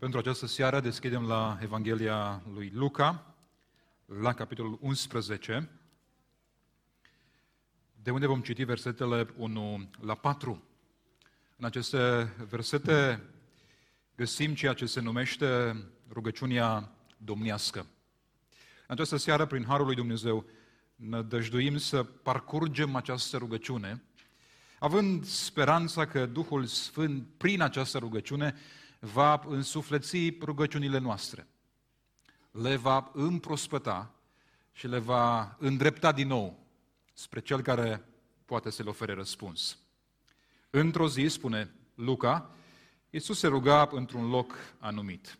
Pentru această seară deschidem la Evanghelia lui Luca, la capitolul 11, de unde vom citi versetele 1 la 4. În aceste versete găsim ceea ce se numește rugăciunea domnească. În această seară, prin Harul lui Dumnezeu, ne dăjduim să parcurgem această rugăciune, având speranța că Duhul Sfânt, prin această rugăciune, va însufleți rugăciunile noastre, le va împrospăta și le va îndrepta din nou spre cel care poate să le ofere răspuns. Într-o zi, spune Luca, Iisus se ruga într-un loc anumit.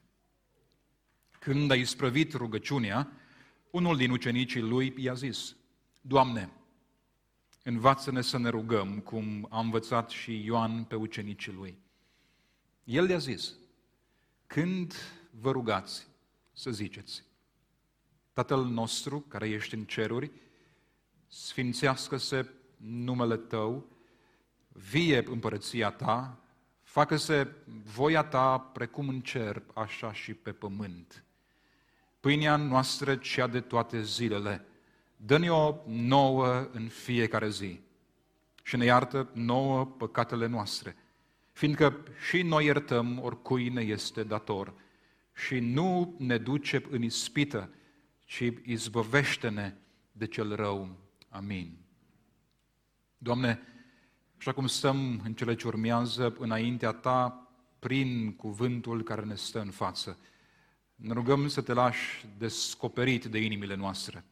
Când a isprăvit rugăciunea, unul din ucenicii lui i-a zis, Doamne, învață-ne să ne rugăm, cum a învățat și Ioan pe ucenicii lui. El le-a zis, când vă rugați, să ziceți, Tatăl nostru care ești în ceruri, sfințească-se numele Tău, vie împărăția Ta, facă-se voia Ta precum în cer, așa și pe pământ. Pâinea noastră cea de toate zilele, dă-ne-o nouă în fiecare zi și ne iartă nouă păcatele noastre, fiindcă și noi iertăm oricui ne este dator și nu ne duce în ispită, ci izbăvește-ne de cel rău. Amin. Doamne, așa cum stăm în cele ce urmează înaintea Ta, prin cuvântul care ne stă în față, ne rugăm să te lași descoperit de inimile noastre.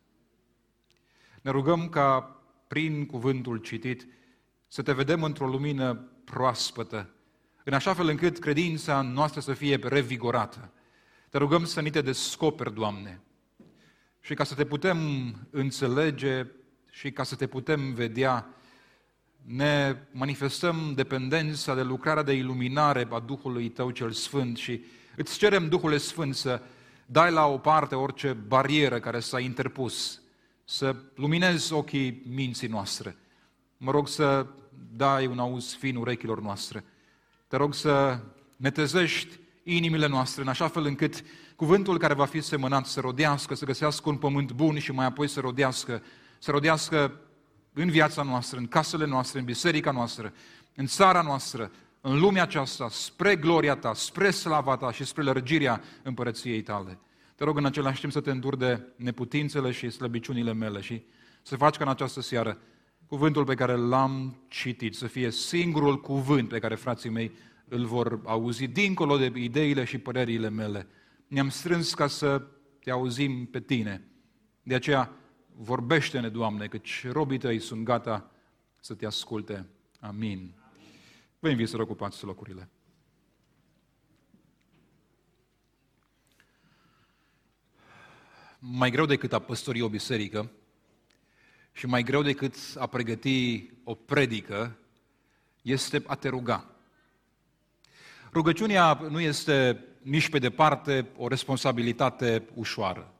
Ne rugăm ca prin cuvântul citit să te vedem într-o lumină proaspătă, în așa fel încât credința noastră să fie revigorată. Te rugăm să ni te descoperi, Doamne, și ca să te putem înțelege și ca să te putem vedea, ne manifestăm dependența de lucrarea de iluminare a Duhului Tău cel Sfânt și îți cerem, Duhul Sfânt, să dai la o parte orice barieră care s-a interpus, să luminezi ochii minții noastre. Mă rog să dai un auz fin urechilor noastre. Te rog să netezești inimile noastre în așa fel încât cuvântul care va fi semănat să rodească, să găsească un pământ bun și mai apoi să rodească, să rodească în viața noastră, în casele noastre, în biserica noastră, în țara noastră, în lumea aceasta, spre gloria ta, spre slava ta și spre lărgirea împărăției tale. Te rog în același timp să te înduri de neputințele și slăbiciunile mele și să faci ca în această seară cuvântul pe care l-am citit să fie singurul cuvânt pe care frații mei îl vor auzi, dincolo de ideile și părerile mele. Ne-am strâns ca să te auzim pe tine. De aceea, vorbește-ne, Doamne, căci robii tăi sunt gata să te asculte. Amin. Vă invit să ocupați locurile. Mai greu decât a păstori o biserică și mai greu decât a pregăti o predică este a te ruga. Rugăciunea nu este nici pe departe o responsabilitate ușoară.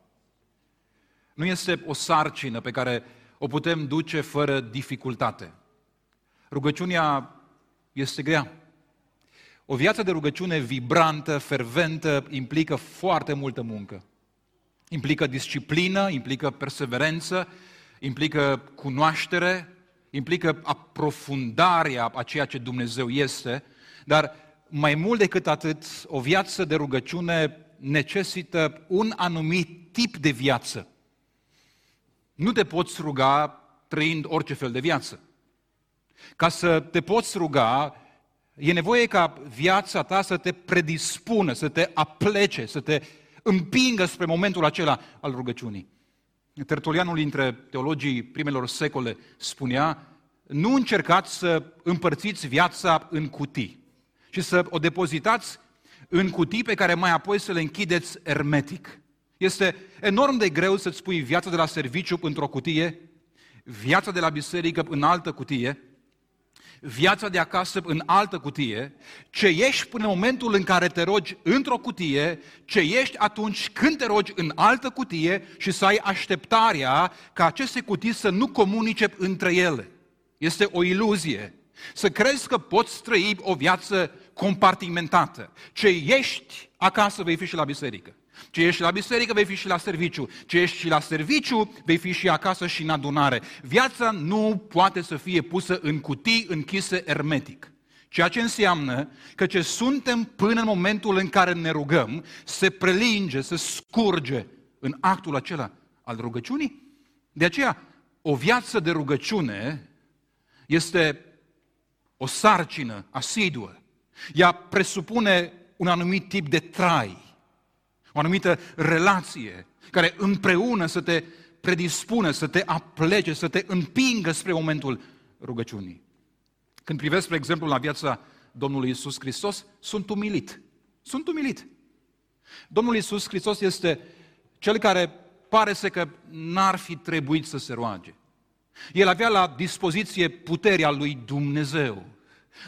Nu este o sarcină pe care o putem duce fără dificultate. Rugăciunea este grea. O viață de rugăciune vibrantă, ferventă, implică foarte multă muncă. Implică disciplină, implică perseverență, implică cunoaștere, implică aprofundarea a ceea ce Dumnezeu este, dar mai mult decât atât, o viață de rugăciune necesită un anumit tip de viață. Nu te poți ruga trăind orice fel de viață. Ca să te poți ruga, e nevoie ca viața ta să te predispună, să te aplece, să te împingă spre momentul acela al rugăciunii. Tertulianul dintre teologii primelor secole spunea, nu încercați să împărțiți viața în cutii și să o depozitați în cutii pe care mai apoi să le închideți ermetic. Este enorm de greu să-ți pui viața de la serviciu într-o cutie, viața de la biserică în altă cutie, viața de acasă în altă cutie, ce ești până în momentul în care te rogi într-o cutie, ce ești atunci când te rogi în altă cutie și să ai așteptarea ca aceste cutii să nu comunice între ele. Este o iluzie. Să crezi că poți trăi o viață compartimentată. Ce ești acasă, vei fi și la biserică. Ce ești la biserică, vei fi și la serviciu. Ce ești și la serviciu, vei fi și acasă și în adunare. Viața nu poate să fie pusă în cutii închise ermetic. Ceea ce înseamnă că ce suntem până în momentul în care ne rugăm, se prelinge, se scurge în actul acela al rugăciunii. De aceea, o viață de rugăciune este o sarcină asiduă. Ea presupune un anumit tip de trai, o anumită relație care împreună să te predispună, să te aplece, să te împingă spre momentul rugăciunii. Când privesc, spre exemplu, la viața Domnului Isus Hristos, sunt umilit. Sunt umilit. Domnul Isus Hristos este cel care pare să că n-ar fi trebuit să se roage. El avea la dispoziție puterea lui Dumnezeu.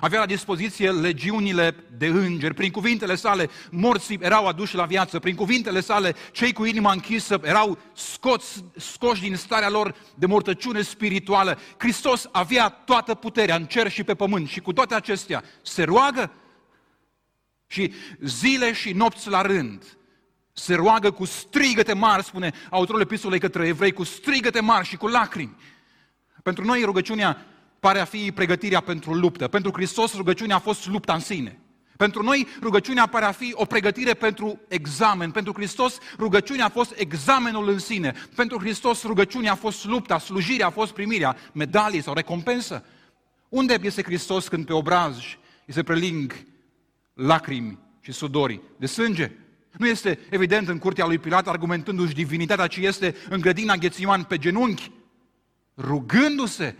Avea la dispoziție legiunile de îngeri. Prin cuvintele sale, morții erau aduși la viață. Prin cuvintele sale, cei cu inima închisă erau scoți, scoși din starea lor de mortăciune spirituală. Hristos avea toată puterea în cer și pe pământ și cu toate acestea se roagă și zile și nopți la rând se roagă cu strigăte mari, spune autorul epistolei către evrei, cu strigăte mari și cu lacrimi. Pentru noi rugăciunea pare a fi pregătirea pentru luptă. Pentru Hristos rugăciunea a fost lupta în sine. Pentru noi rugăciunea pare a fi o pregătire pentru examen. Pentru Hristos rugăciunea a fost examenul în sine. Pentru Hristos rugăciunea a fost lupta, slujirea a fost primirea, medalii sau recompensă. Unde este Hristos când pe obraz îi se preling lacrimi și sudori de sânge? Nu este evident în curtea lui Pilat argumentându-și divinitatea, ci este în grădina Ghețiman pe genunchi, rugându-se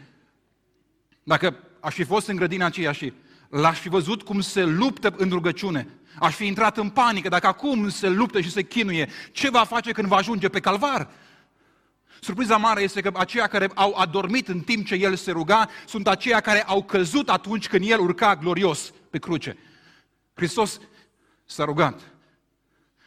dacă aș fi fost în grădina aceea și l-aș fi văzut cum se luptă în rugăciune, aș fi intrat în panică, dacă acum se luptă și se chinuie, ce va face când va ajunge pe calvar? Surpriza mare este că aceia care au adormit în timp ce el se ruga sunt aceia care au căzut atunci când el urca glorios pe cruce. Hristos s-a rugat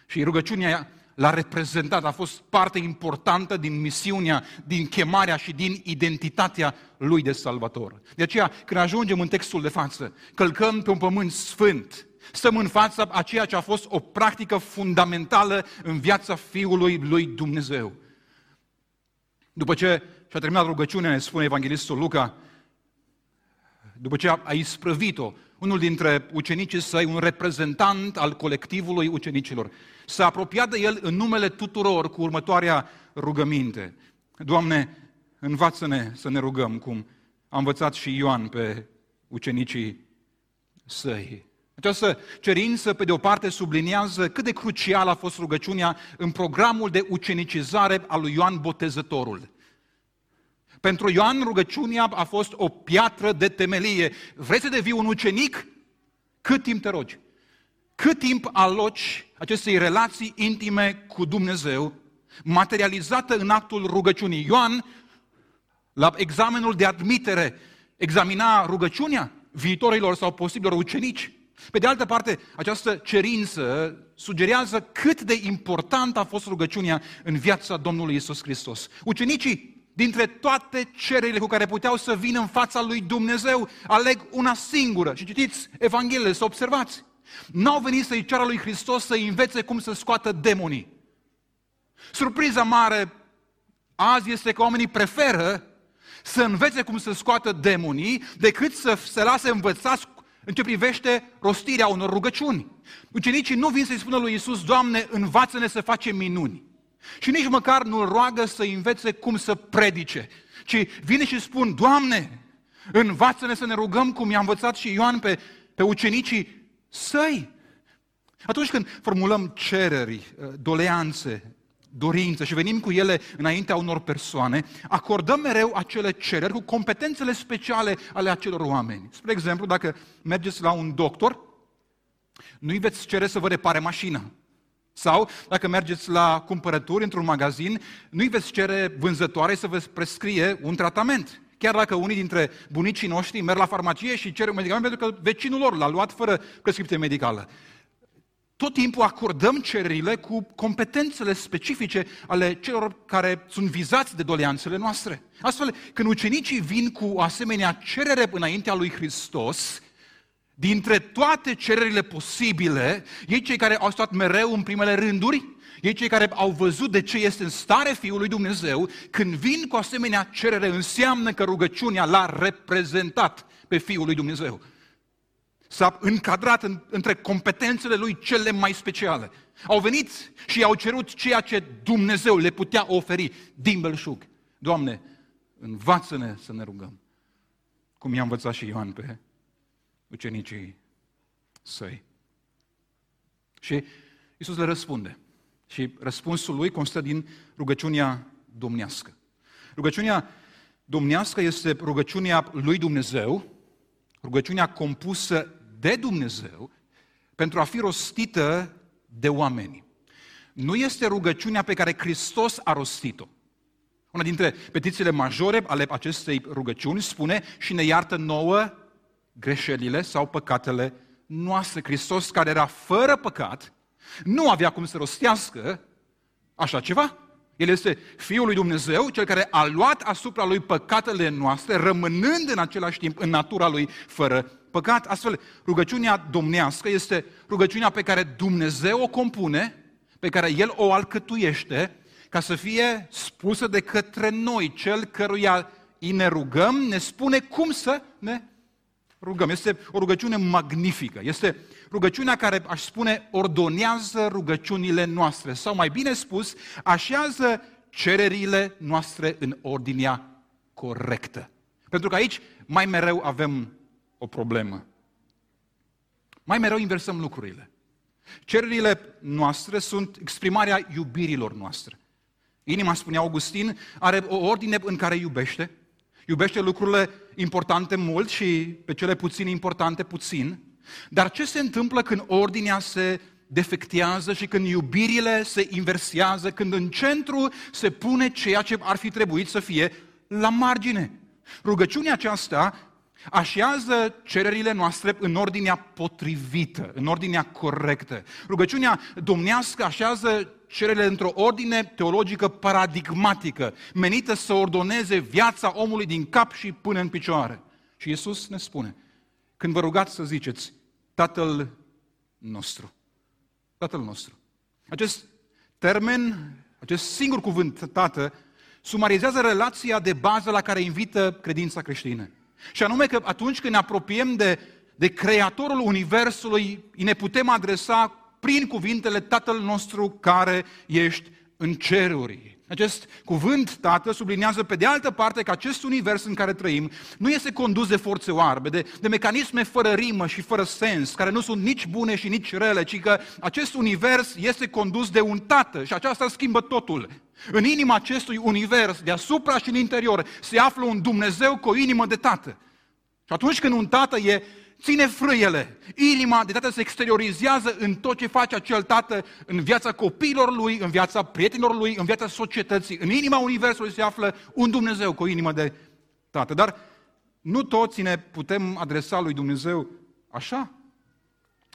și rugăciunea l-a reprezentat, a fost parte importantă din misiunea, din chemarea și din identitatea lui de salvator. De aceea, când ajungem în textul de față, călcăm pe un pământ sfânt, stăm în fața a ceea ce a fost o practică fundamentală în viața Fiului lui Dumnezeu. După ce și-a terminat rugăciunea, ne spune Evanghelistul Luca, după ce a isprăvit-o, unul dintre ucenicii săi, un reprezentant al colectivului ucenicilor, s-a apropiat de el în numele tuturor cu următoarea rugăminte. Doamne, învață-ne să ne rugăm, cum a învățat și Ioan pe ucenicii săi. Această cerință, pe de o parte, subliniază cât de crucială a fost rugăciunea în programul de ucenicizare al lui Ioan Botezătorul. Pentru Ioan, rugăciunea a fost o piatră de temelie. Vrei să devii un ucenic? Cât timp te rogi? Cât timp aloci acestei relații intime cu Dumnezeu, materializată în actul rugăciunii? Ioan, la examenul de admitere, examina rugăciunea viitorilor sau posibilor ucenici. Pe de altă parte, această cerință sugerează cât de important a fost rugăciunea în viața Domnului Isus Hristos. Ucenicii dintre toate cererile cu care puteau să vină în fața lui Dumnezeu, aleg una singură. Și citiți Evanghelele, să observați. N-au venit să-i ceară lui Hristos să învețe cum să scoată demonii. Surpriza mare azi este că oamenii preferă să învețe cum să scoată demonii decât să se lase învățați în ce privește rostirea unor rugăciuni. Ucenicii nu vin să-i spună lui Isus, Doamne, învață-ne să facem minuni. Și nici măcar nu roagă să învețe cum să predice, ci vine și spun, Doamne, învață-ne să ne rugăm cum i-a învățat și Ioan pe, pe ucenicii săi. Atunci când formulăm cereri, uh, doleanțe, dorințe și venim cu ele înaintea unor persoane, acordăm mereu acele cereri cu competențele speciale ale acelor oameni. Spre exemplu, dacă mergeți la un doctor, nu-i veți cere să vă repare mașina. Sau, dacă mergeți la cumpărături într-un magazin, nu-i veți cere vânzătoare să vă prescrie un tratament. Chiar dacă unii dintre bunicii noștri merg la farmacie și cer un medicament pentru că vecinul lor l-a luat fără prescripție medicală. Tot timpul acordăm cererile cu competențele specifice ale celor care sunt vizați de doleanțele noastre. Astfel, când ucenicii vin cu o asemenea cerere înaintea lui Hristos, dintre toate cererile posibile, ei cei care au stat mereu în primele rânduri, ei cei care au văzut de ce este în stare Fiul lui Dumnezeu, când vin cu asemenea cerere, înseamnă că rugăciunea l-a reprezentat pe Fiul lui Dumnezeu. S-a încadrat în, între competențele lui cele mai speciale. Au venit și au cerut ceea ce Dumnezeu le putea oferi din belșug. Doamne, învață-ne să ne rugăm. Cum i-a învățat și Ioan pe ucenicii săi. Și Iisus le răspunde. Și răspunsul lui constă din rugăciunea domnească. Rugăciunea domnească este rugăciunea lui Dumnezeu, rugăciunea compusă de Dumnezeu pentru a fi rostită de oameni. Nu este rugăciunea pe care Hristos a rostit-o. Una dintre petițiile majore ale acestei rugăciuni spune și ne iartă nouă greșelile sau păcatele noastre. Hristos, care era fără păcat, nu avea cum să rostească așa ceva. El este Fiul lui Dumnezeu, cel care a luat asupra lui păcatele noastre, rămânând în același timp în natura lui fără păcat. Astfel, rugăciunea domnească este rugăciunea pe care Dumnezeu o compune, pe care El o alcătuiește, ca să fie spusă de către noi, cel căruia îi ne rugăm, ne spune cum să ne rugăm. Este o rugăciune magnifică. Este rugăciunea care, aș spune, ordonează rugăciunile noastre. Sau mai bine spus, așează cererile noastre în ordinea corectă. Pentru că aici mai mereu avem o problemă. Mai mereu inversăm lucrurile. Cererile noastre sunt exprimarea iubirilor noastre. Inima, spunea Augustin, are o ordine în care iubește, Iubește lucrurile importante mult și pe cele puțin importante puțin. Dar ce se întâmplă când ordinea se defectează și când iubirile se inversează, când în centru se pune ceea ce ar fi trebuit să fie la margine? Rugăciunea aceasta așează cererile noastre în ordinea potrivită, în ordinea corectă. Rugăciunea domnească așează cererile într-o ordine teologică paradigmatică, menită să ordoneze viața omului din cap și până în picioare. Și Iisus ne spune, când vă rugați să ziceți, Tatăl nostru. Tatăl nostru. Acest termen, acest singur cuvânt, Tată, sumarizează relația de bază la care invită credința creștină. Și anume că atunci când ne apropiem de, de Creatorul Universului, ne putem adresa prin cuvintele Tatăl nostru care ești în ceruri. Acest cuvânt, Tată, sublinează pe de altă parte că acest univers în care trăim nu este condus de forțe oarbe, de, de mecanisme fără rimă și fără sens, care nu sunt nici bune și nici rele, ci că acest univers este condus de un Tată și aceasta schimbă totul. În inima acestui univers, deasupra și în interior, se află un Dumnezeu cu o inimă de Tată. Și atunci când un Tată e ține frâiele. Inima de tată se exteriorizează în tot ce face acel tată, în viața copiilor lui, în viața prietenilor lui, în viața societății. În inima Universului se află un Dumnezeu cu o inimă de tată. Dar nu toți ne putem adresa lui Dumnezeu așa,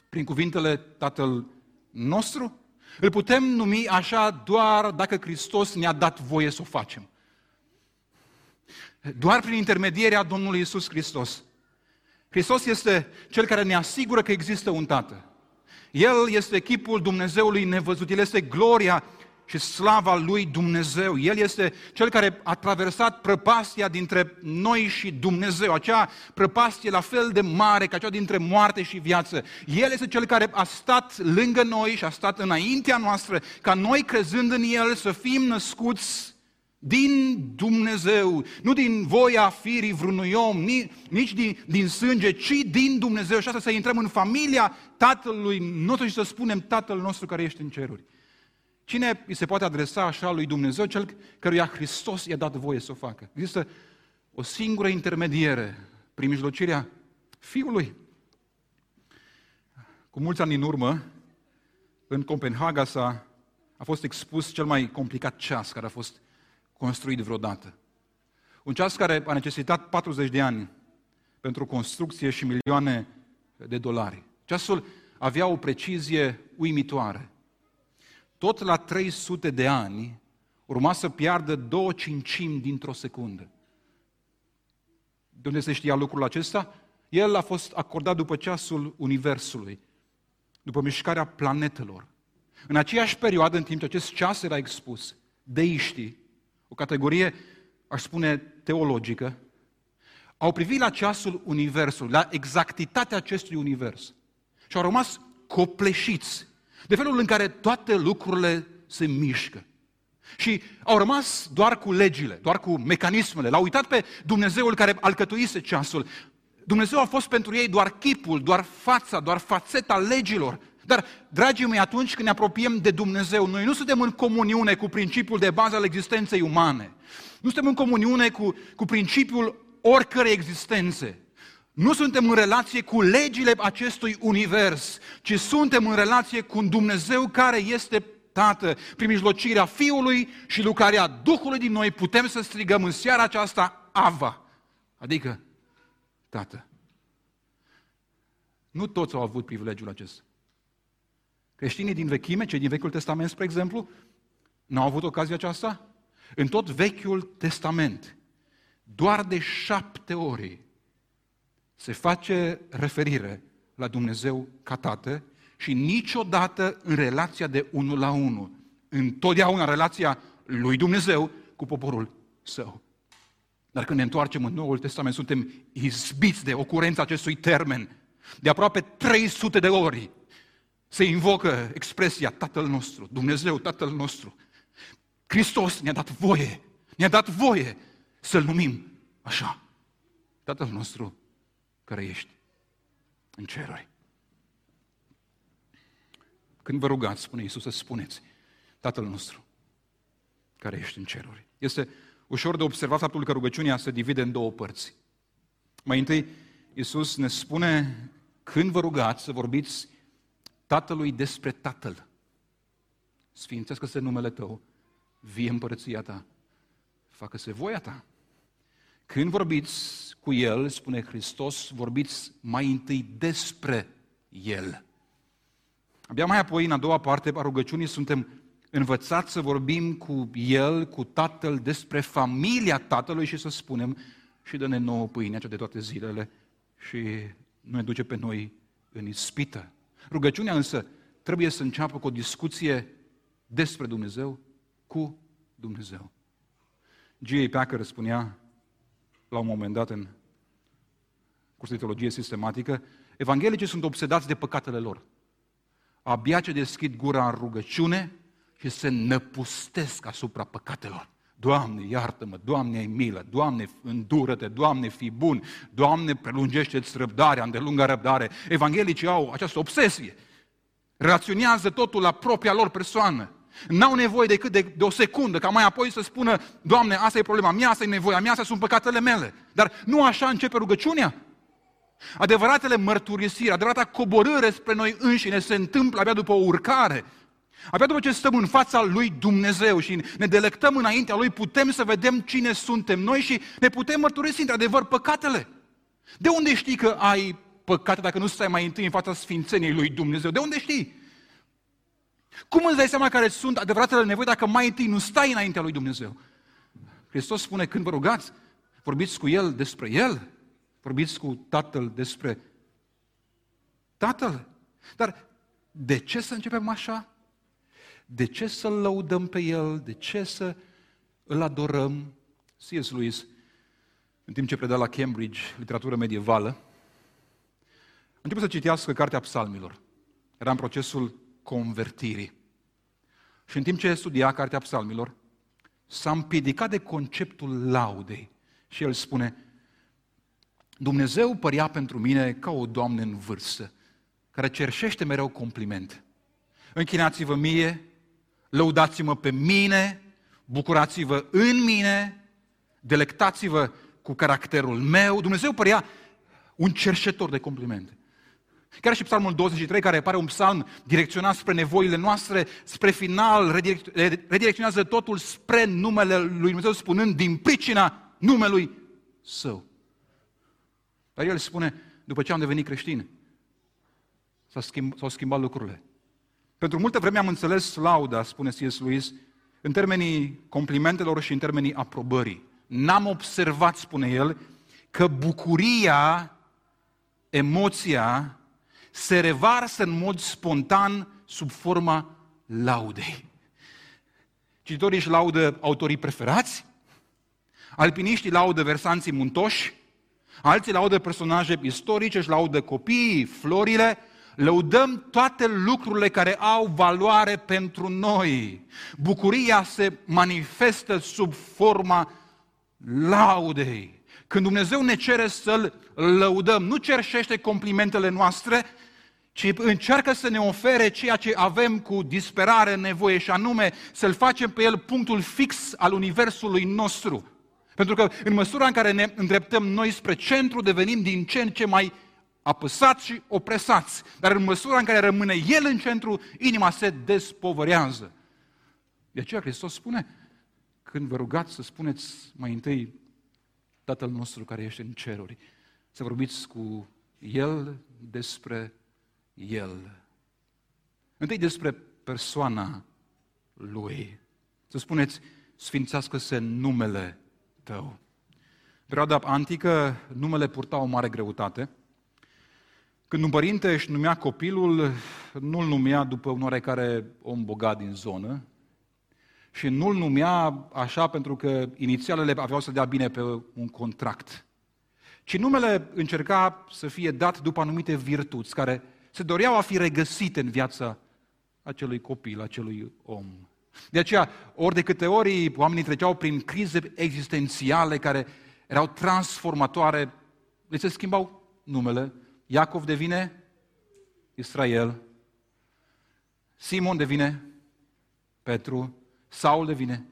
prin cuvintele Tatăl nostru. Îl putem numi așa doar dacă Hristos ne-a dat voie să o facem. Doar prin intermedierea Domnului Isus Hristos. Hristos este cel care ne asigură că există un Tată. El este chipul Dumnezeului nevăzut, El este gloria și slava lui Dumnezeu. El este cel care a traversat prăpastia dintre noi și Dumnezeu, acea prăpastie la fel de mare ca cea dintre moarte și viață. El este cel care a stat lângă noi și a stat înaintea noastră, ca noi crezând în El să fim născuți din Dumnezeu, nu din voia firii vreunui om, nici din, din sânge, ci din Dumnezeu. Și asta să intrăm în familia Tatălui nostru și să spunem Tatăl nostru care ești în ceruri. Cine îi se poate adresa așa lui Dumnezeu? Cel căruia Hristos i-a dat voie să o facă. Există o singură intermediere prin mijlocirea Fiului. Cu mulți ani în urmă, în Copenhaga s-a, a fost expus cel mai complicat ceas care a fost construit vreodată. Un ceas care a necesitat 40 de ani pentru construcție și milioane de dolari. Ceasul avea o precizie uimitoare. Tot la 300 de ani urma să piardă două cincimi dintr-o secundă. De unde se știa lucrul acesta? El a fost acordat după ceasul Universului, după mișcarea planetelor. În aceeași perioadă, în timp ce acest ceas era expus, deiștii, o categorie, aș spune, teologică, au privit la ceasul Universului, la exactitatea acestui univers și au rămas copleșiți de felul în care toate lucrurile se mișcă. Și au rămas doar cu legile, doar cu mecanismele. L-au uitat pe Dumnezeul care alcătuise ceasul. Dumnezeu a fost pentru ei doar chipul, doar fața, doar fațeta legilor. Dar, dragii mei, atunci când ne apropiem de Dumnezeu, noi nu suntem în comuniune cu principiul de bază al existenței umane. Nu suntem în comuniune cu, cu principiul oricărei existențe. Nu suntem în relație cu legile acestui univers, ci suntem în relație cu un Dumnezeu care este Tată. Prin mijlocirea Fiului și lucrarea Duhului din noi putem să strigăm în seara aceasta Ava, adică Tată. Nu toți au avut privilegiul acesta. Creștinii din vechime, cei din Vechiul Testament, spre exemplu, n-au avut ocazia aceasta? În tot Vechiul Testament, doar de șapte ori se face referire la Dumnezeu ca Tată și niciodată în relația de unul la unul. Întotdeauna relația lui Dumnezeu cu poporul său. Dar când ne întoarcem în Noul Testament, suntem izbiți de ocurența acestui termen. De aproape 300 de ori se invocă expresia Tatăl nostru, Dumnezeu Tatăl nostru. Hristos ne-a dat voie, ne-a dat voie să-L numim așa. Tatăl nostru care ești în ceruri. Când vă rugați, spune Iisus, să spuneți, Tatăl nostru care ești în ceruri. Este ușor de observat faptul că rugăciunea se divide în două părți. Mai întâi, Iisus ne spune, când vă rugați, să vorbiți Tatălui despre Tatăl. Sfințească-se numele Tău, vie împărăția Ta, facă-se voia Ta. Când vorbiți cu El, spune Hristos, vorbiți mai întâi despre El. Abia mai apoi, în a doua parte a rugăciunii, suntem învățați să vorbim cu El, cu Tatăl, despre familia Tatălui și să spunem și dă-ne nouă pâinea cea de toate zilele și nu ne duce pe noi în ispită. Rugăciunea însă trebuie să înceapă cu o discuție despre Dumnezeu cu Dumnezeu. G.A. Packer spunea la un moment dat în cursul de teologie sistematică, evanghelicii sunt obsedați de păcatele lor. Abia ce deschid gura în rugăciune și se năpustesc asupra păcatelor. Doamne, iartă-mă, Doamne, ai milă, Doamne, îndură-te, Doamne, fi bun, Doamne, prelungește-ți răbdarea, îndelungă răbdare. Evanghelicii au această obsesie. Reacționează totul la propria lor persoană. N-au nevoie decât de, de o secundă, ca mai apoi să spună, Doamne, asta e problema mea, asta e nevoia mea, astea sunt păcatele mele. Dar nu așa începe rugăciunea. Adevăratele mărturisiri, adevărata coborâre spre noi înșine se întâmplă abia după o urcare. Abia după ce stăm în fața lui Dumnezeu și ne delectăm înaintea lui, putem să vedem cine suntem noi și ne putem mărturisi într-adevăr păcatele. De unde știi că ai păcate dacă nu stai mai întâi în fața sfințeniei lui Dumnezeu? De unde știi? Cum îți dai seama care sunt adevăratele nevoi dacă mai întâi nu stai înaintea lui Dumnezeu? Hristos spune, când vă rugați, vorbiți cu El despre El, vorbiți cu Tatăl despre Tatăl. Dar de ce să începem așa? De ce să-L lăudăm pe El? De ce să îl adorăm? C.S. Lewis, în timp ce preda la Cambridge literatură medievală, a început să citească Cartea Psalmilor. Era în procesul convertirii. Și în timp ce studia Cartea Psalmilor, s-a împiedicat de conceptul laudei. Și el spune, Dumnezeu părea pentru mine ca o doamnă în vârstă, care cerșește mereu complimente. Închinați-vă mie, lăudați-mă pe mine, bucurați-vă în mine, delectați-vă cu caracterul meu. Dumnezeu părea un cerșetor de complimente. Chiar și psalmul 23, care pare un psalm direcționat spre nevoile noastre, spre final redirecționează totul spre numele lui Dumnezeu, spunând din pricina numelui Său. Dar el spune, după ce am devenit creștin, s-au, schimb, s-au schimbat lucrurile. Pentru multă vreme am înțeles lauda, spune C.S. Lewis, în termenii complimentelor și în termenii aprobării. N-am observat, spune el, că bucuria emoția se revarsă în mod spontan sub forma laudei. Cititorii își laudă autorii preferați, alpiniștii laudă versanții muntoși, alții laudă personaje istorice, își laudă copiii, florile, lăudăm toate lucrurile care au valoare pentru noi. Bucuria se manifestă sub forma laudei. Când Dumnezeu ne cere să-L lăudăm, nu cerșește complimentele noastre, ci încearcă să ne ofere ceea ce avem cu disperare nevoie și anume să-L facem pe El punctul fix al universului nostru. Pentru că în măsura în care ne îndreptăm noi spre centru, devenim din ce în ce mai apăsați și opresați. Dar în măsura în care rămâne El în centru, inima se despovărează. De aceea Hristos spune, când vă rugați să spuneți mai întâi Tatăl nostru care ești în ceruri, să vorbiți cu El despre El. Întâi despre persoana Lui. Să spuneți, sfințească-se numele Tău. Perioada antică, numele purta o mare greutate. Când un părinte își numea copilul, nu-l numea după un oarecare om bogat din zonă și nu-l numea așa pentru că inițialele aveau să dea bine pe un contract, ci numele încerca să fie dat după anumite virtuți care se doreau a fi regăsite în viața acelui copil, acelui om. De aceea, ori de câte ori oamenii treceau prin crize existențiale care erau transformatoare, le se schimbau numele, Iacov devine Israel, Simon devine Petru, Saul devine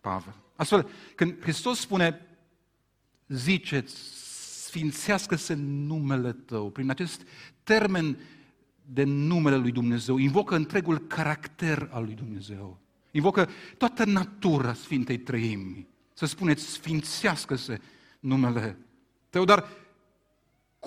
Pavel. Astfel, când Hristos spune, ziceți, sfințească-se numele tău, prin acest termen de numele lui Dumnezeu, invocă întregul caracter al lui Dumnezeu. Invocă toată natura Sfintei Trăimi. Să spuneți, sfințească-se numele tău, dar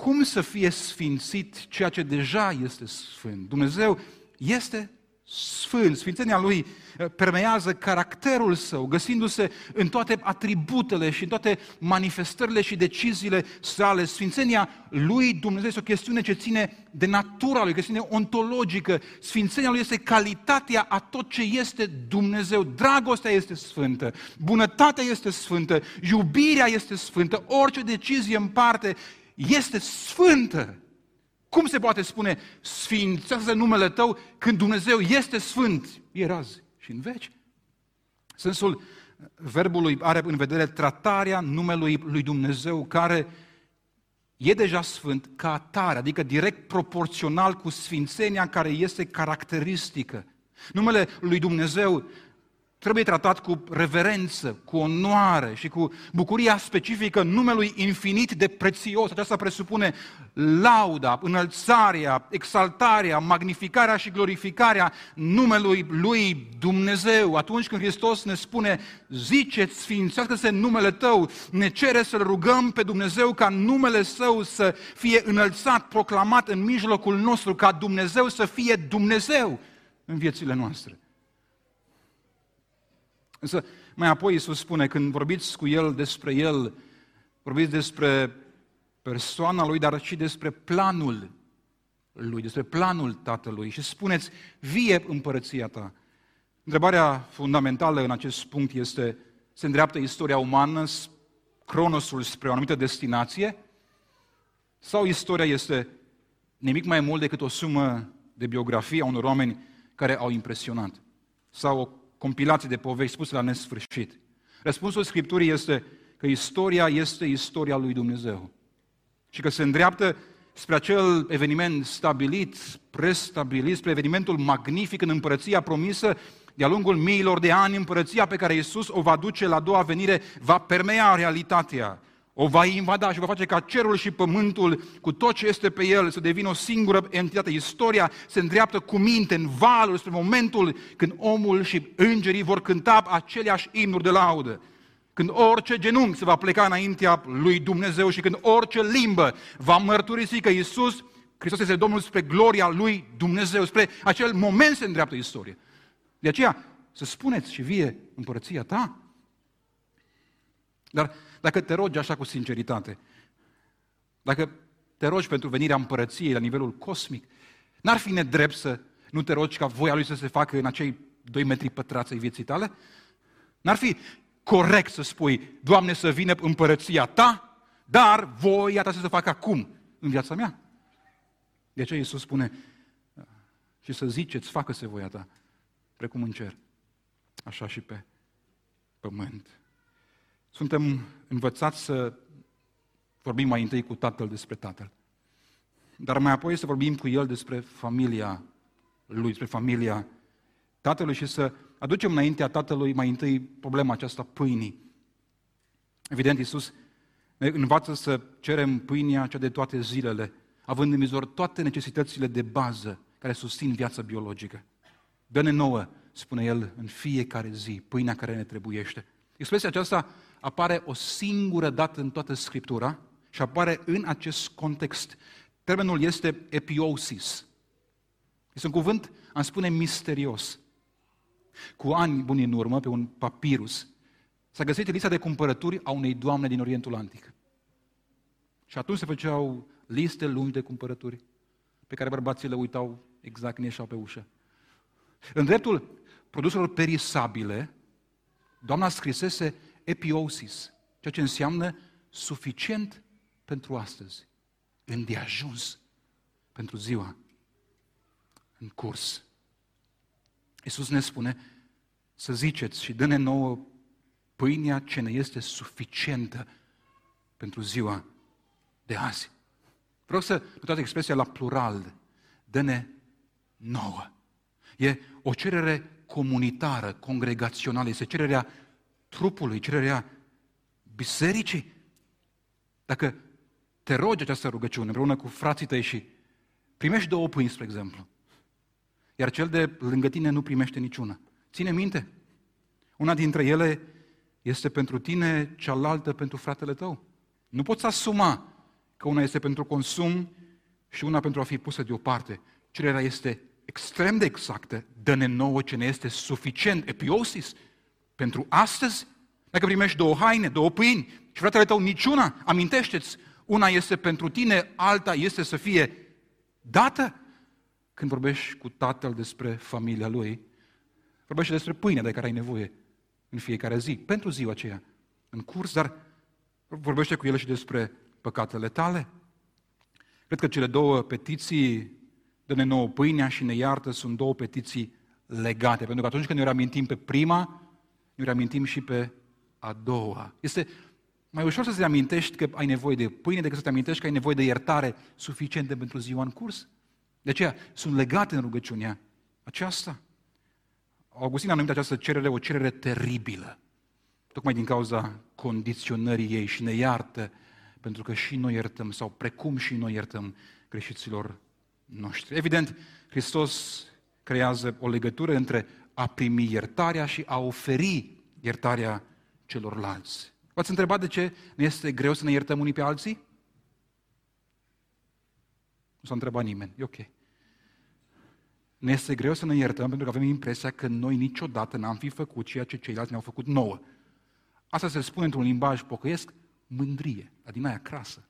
cum să fie sfințit ceea ce deja este sfânt? Dumnezeu este sfânt. Sfințenia Lui eh, permează caracterul Său, găsindu-se în toate atributele și în toate manifestările și deciziile sale. Sfințenia Lui Dumnezeu este o chestiune ce ține de natura Lui, chestiune ontologică. Sfințenia Lui este calitatea a tot ce este Dumnezeu. Dragostea este sfântă, bunătatea este sfântă, iubirea este sfântă, orice decizie în parte este sfântă. Cum se poate spune sfințează numele tău când Dumnezeu este sfânt? E azi și în veci. Sensul verbului are în vedere tratarea numelui lui Dumnezeu care e deja sfânt ca atare, adică direct proporțional cu sfințenia care este caracteristică. Numele lui Dumnezeu trebuie tratat cu reverență, cu onoare și cu bucuria specifică numelui infinit de prețios. Aceasta presupune lauda, înălțarea, exaltarea, magnificarea și glorificarea numelui lui Dumnezeu. Atunci când Hristos ne spune, ziceți, sfințească-se numele Tău, ne cere să-L rugăm pe Dumnezeu ca numele Său să fie înălțat, proclamat în mijlocul nostru, ca Dumnezeu să fie Dumnezeu în viețile noastre. Însă mai apoi Iisus spune, când vorbiți cu El despre El, vorbiți despre persoana Lui, dar și despre planul Lui, despre planul Tatălui și spuneți, vie împărăția Ta. Întrebarea fundamentală în acest punct este, se îndreaptă istoria umană, cronosul spre o anumită destinație, sau istoria este nimic mai mult decât o sumă de biografie a unor oameni care au impresionat, sau o compilații de povești spuse la nesfârșit. Răspunsul Scripturii este că istoria este istoria lui Dumnezeu și că se îndreaptă spre acel eveniment stabilit, prestabilit, spre evenimentul magnific în împărăția promisă, de-a lungul miilor de ani, împărăția pe care Iisus o va duce la a doua venire va permea realitatea o va invada și va face ca cerul și pământul, cu tot ce este pe el, să devină o singură entitate. Istoria se îndreaptă cu minte în valul spre momentul când omul și îngerii vor cânta aceleași imnuri de laudă. Când orice genunchi se va pleca înaintea lui Dumnezeu și când orice limbă va mărturisi că Iisus Hristos este Domnul spre gloria lui Dumnezeu, spre acel moment se îndreaptă istoria. De aceea, să spuneți și vie împărăția ta. Dar dacă te rogi așa cu sinceritate, dacă te rogi pentru venirea împărăției la nivelul cosmic, n-ar fi nedrept să nu te rogi ca voia lui să se facă în acei doi metri pătrați ai vieții tale? N-ar fi corect să spui, Doamne, să vină împărăția ta, dar voia ta să se facă acum în viața mea. De aceea Iisus spune, și să ziceți, facă-se voia ta, precum în cer, așa și pe pământ. Suntem învățați să vorbim mai întâi cu Tatăl despre Tatăl, dar mai apoi să vorbim cu El despre familia Lui, despre familia Tatălui și să aducem înaintea Tatălui mai întâi problema aceasta pâinii. Evident, Iisus ne învață să cerem pâinea cea de toate zilele, având în vizor toate necesitățile de bază care susțin viața biologică. Dă-ne nouă, spune El, în fiecare zi, pâinea care ne trebuiește. Expresia aceasta apare o singură dată în toată Scriptura și apare în acest context. Termenul este epiosis. Este un cuvânt, am spune, misterios. Cu ani buni în urmă, pe un papirus, s-a găsit lista de cumpărături a unei doamne din Orientul Antic. Și atunci se făceau liste lungi de cumpărături pe care bărbații le uitau exact când ieșeau pe ușă. În dreptul produselor perisabile, doamna scrisese epiosis, ceea ce înseamnă suficient pentru astăzi, îndeajuns pentru ziua în curs. Iisus ne spune să ziceți și dă-ne nouă pâinea ce ne este suficientă pentru ziua de azi. Vreau să uitați expresia la plural. Dă-ne nouă. E o cerere comunitară, congregațională, este cererea trupului, cererea bisericii. Dacă te rogi această rugăciune împreună cu frații tăi și primești două pâini, spre exemplu, iar cel de lângă tine nu primește niciuna. Ține minte, una dintre ele este pentru tine, cealaltă pentru fratele tău. Nu poți asuma că una este pentru consum și una pentru a fi pusă deoparte. Cererea este extrem de exactă, dă-ne nouă ce ne este suficient, epiosis, pentru astăzi. Dacă primești două haine, două pâini și fratele tău niciuna, amintește-ți, una este pentru tine, alta este să fie dată. Când vorbești cu tatăl despre familia lui, vorbește despre pâinea de care ai nevoie în fiecare zi, pentru ziua aceea, în curs, dar vorbește cu el și despre păcatele tale. Cred că cele două petiții, dă-ne nouă pâinea și ne iartă, sunt două petiții legate. Pentru că atunci când ne reamintim pe prima, ne reamintim și pe a doua. Este mai ușor să-ți amintești că ai nevoie de pâine decât să te amintești că ai nevoie de iertare suficientă pentru ziua în curs. De aceea sunt legate în rugăciunea aceasta. Augustin a numit această cerere o cerere teribilă, tocmai din cauza condiționării ei și ne iartă pentru că și noi iertăm, sau precum și noi iertăm greșiților noștri. Evident, Hristos creează o legătură între a primi iertarea și a oferi iertarea celorlalți. V-ați întrebat de ce ne este greu să ne iertăm unii pe alții? Nu s-a întrebat nimeni, e ok. Ne este greu să ne iertăm pentru că avem impresia că noi niciodată n-am fi făcut ceea ce ceilalți ne-au făcut nouă. Asta se spune într-un limbaj pocăiesc, mândrie, dar din aia crasă.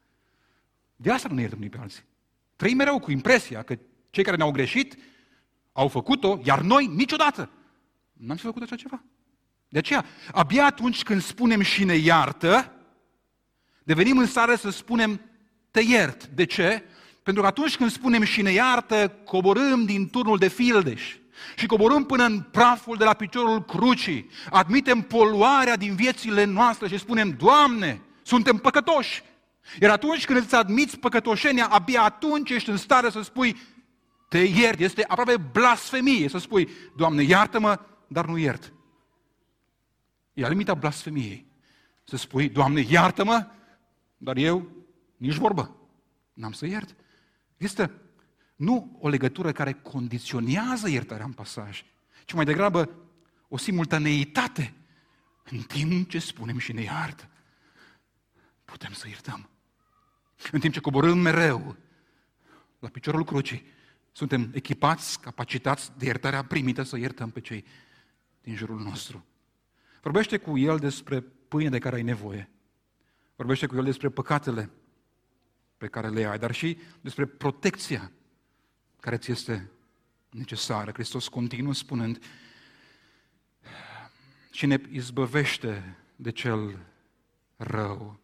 De asta nu ne iertăm unii pe alții. Trăim mereu cu impresia că cei care ne-au greșit au făcut-o, iar noi niciodată n-am fi făcut așa ceva. De aceea, abia atunci când spunem și ne iartă, devenim în stare să spunem te iert. De ce? Pentru că atunci când spunem și ne iartă, coborâm din turnul de fildeș și coborâm până în praful de la piciorul crucii, admitem poluarea din viețile noastre și spunem, Doamne, suntem păcătoși. Iar atunci când îți admiți păcătoșenia, abia atunci ești în stare să spui, te iert. Este aproape blasfemie să spui, Doamne, iartă-mă, dar nu iert. E la limita blasfemiei. Să spui, Doamne, iartă-mă, dar eu nici vorbă. N-am să iert. Este nu o legătură care condiționează iertarea în pasaj, ci mai degrabă o simultaneitate în timp ce spunem și ne iartă putem să iertăm. În timp ce coborâm mereu la piciorul crucii, suntem echipați, capacitați de iertarea primită să iertăm pe cei din jurul nostru. Vorbește cu el despre pâine de care ai nevoie. Vorbește cu el despre păcatele pe care le ai, dar și despre protecția care ți este necesară. Hristos continuă spunând și ne izbăvește de cel rău.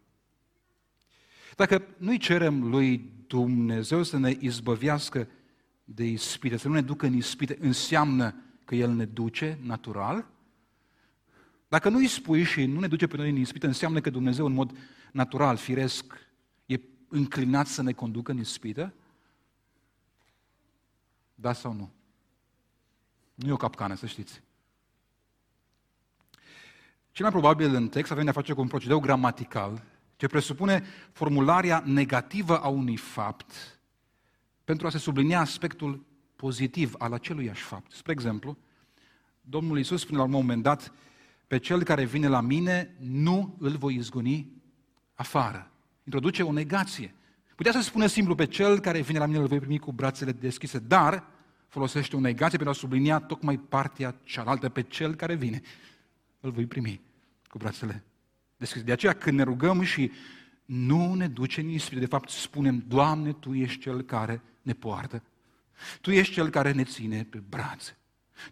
Dacă nu-i cerem lui Dumnezeu să ne izbăvească de ispite, să nu ne ducă în ispite, înseamnă că El ne duce natural? Dacă nu îi spui și nu ne duce pe noi în ispită, înseamnă că Dumnezeu în mod natural, firesc, e înclinat să ne conducă în ispită? Da sau nu? Nu e o capcană, să știți. Cel mai probabil în text avem de-a face cu un procedeu gramatical ce presupune formularea negativă a unui fapt pentru a se sublinia aspectul pozitiv al aceluiași fapt. Spre exemplu, Domnul Iisus spune la un moment dat, pe cel care vine la mine nu îl voi izgoni afară. Introduce o negație. Putea să spună simplu, pe cel care vine la mine îl voi primi cu brațele deschise, dar folosește o negație pentru a sublinia tocmai partea cealaltă, pe cel care vine îl voi primi cu brațele deschise. De aceea când ne rugăm și nu ne duce în ispită, de fapt spunem, Doamne, Tu ești Cel care ne poartă. Tu ești Cel care ne ține pe brațe.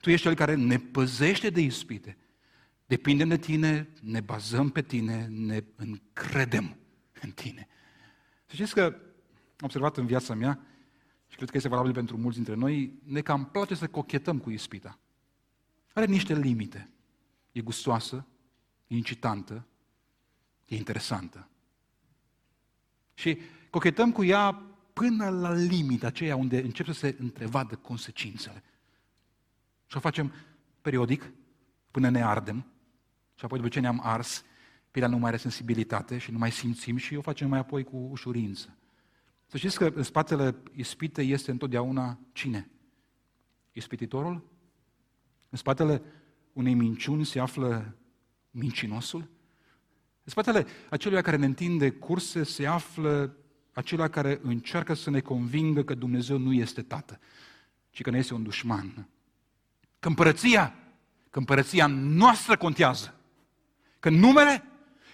Tu ești Cel care ne păzește de ispite. Depindem de Tine, ne bazăm pe Tine, ne încredem în Tine. Să știți că am observat în viața mea, și cred că este valabil pentru mulți dintre noi, ne cam place să cochetăm cu ispita. Are niște limite. E gustoasă, e incitantă, e interesantă. Și cochetăm cu ea până la limita aceea unde încep să se întrevadă consecințele. Și o facem periodic, până ne ardem, și apoi după ce ne-am ars, pielea nu mai are sensibilitate și nu mai simțim și o facem mai apoi cu ușurință. Să știți că în spatele ispitei este întotdeauna cine? Ispititorul? În spatele unei minciuni se află mincinosul? În spatele acelui care ne întinde curse se află acela care încearcă să ne convingă că Dumnezeu nu este Tată, ci că ne este un dușman. Că împărăția, că împărăția noastră contează. Că numele,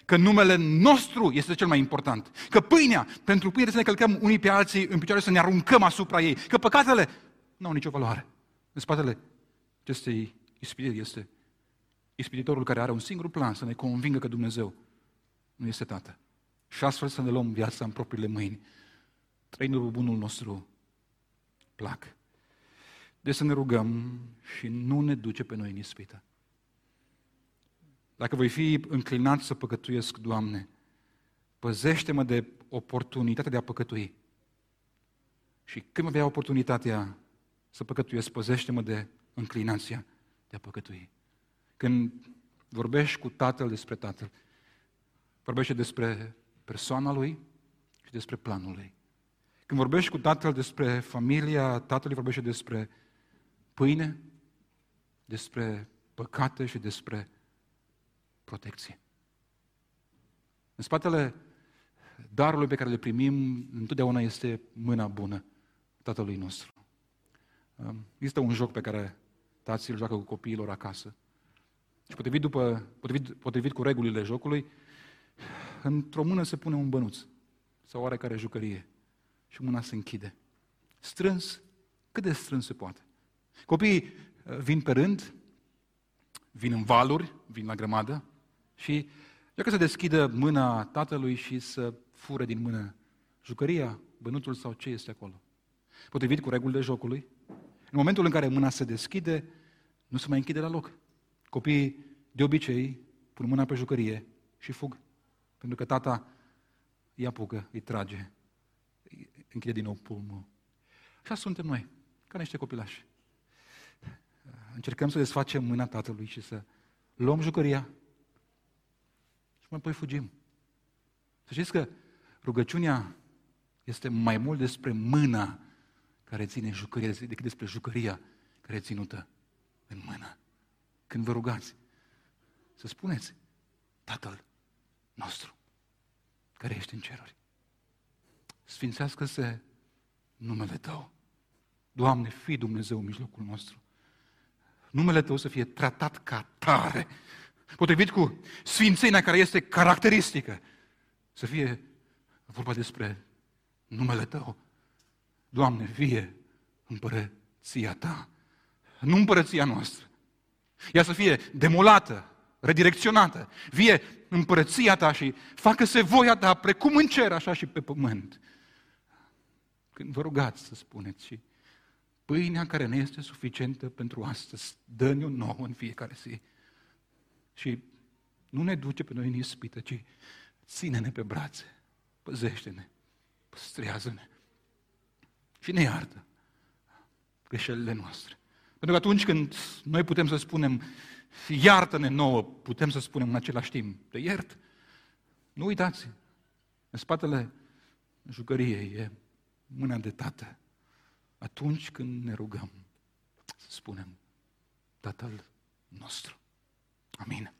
că numele nostru este cel mai important. Că pâinea, pentru pâine să ne călcăm unii pe alții în picioare, să ne aruncăm asupra ei. Că păcatele nu au nicio valoare. În spatele acestei ispitiri este ispititorul care are un singur plan, să ne convingă că Dumnezeu nu este Tată. Și astfel să ne luăm viața în propriile mâini, trăind după bunul nostru plac. De să ne rugăm și nu ne duce pe noi în ispită. Dacă voi fi înclinat să păcătuiesc, Doamne, păzește-mă de oportunitatea de a păcătui. Și când mă avea oportunitatea să păcătuiesc, păzește-mă de înclinația de a păcătui. Când vorbești cu Tatăl despre Tatăl, vorbește despre persoana Lui și despre planul Lui. Când vorbești cu Tatăl despre familia Tatălui, vorbește despre pâine, despre păcate și despre protecție. În spatele darului pe care le primim, întotdeauna este mâna bună Tatălui nostru. Este un joc pe care tații îl joacă cu copiilor acasă. Și potrivit, după, potrivit, potrivit cu regulile jocului, într-o mână se pune un bănuț sau oarecare jucărie și mâna se închide. Strâns, cât de strâns se poate. Copiii uh, vin pe rând, vin în valuri, vin la grămadă și încearcă să deschidă mâna tatălui și să fure din mână jucăria, bănuțul sau ce este acolo. Potrivit cu regulile jocului, în momentul în care mâna se deschide, nu se mai închide la loc. Copiii, de obicei, pun mâna pe jucărie și fug. Pentru că tata îi apucă, îi trage, închide din nou pulmul. Așa suntem noi, ca niște copilași. Încercăm să desfacem mâna tatălui și să luăm jucăria și mai apoi fugim. Să știți că rugăciunea este mai mult despre mâna care ține jucăria decât despre jucăria care e ținută în mână. Când vă rugați, să spuneți, Tatăl nostru, care ești în ceruri. Sfințească-se numele Tău. Doamne, fii Dumnezeu în mijlocul nostru. Numele Tău să fie tratat ca tare, potrivit cu sfințenia care este caracteristică. Să fie vorba despre numele Tău. Doamne, vie împărăția Ta, nu împărăția noastră. Ea să fie demolată, redirecționată, vie împărăția Ta și facă-se voia Ta, precum în cer, așa și pe pământ. Când vă rugați să spuneți și pâinea care ne este suficientă pentru astăzi, dă-ne-o nouă în fiecare zi. Și nu ne duce pe noi în ispită, ci ține-ne pe brațe, păzește-ne, păstrează-ne și ne iartă greșelile noastre. Pentru că atunci când noi putem să spunem, iartă-ne nouă, putem să spunem în același timp, te iert. Nu uitați, în spatele jucăriei e mâna de tată. Atunci când ne rugăm, să spunem, Tatăl nostru. Amin.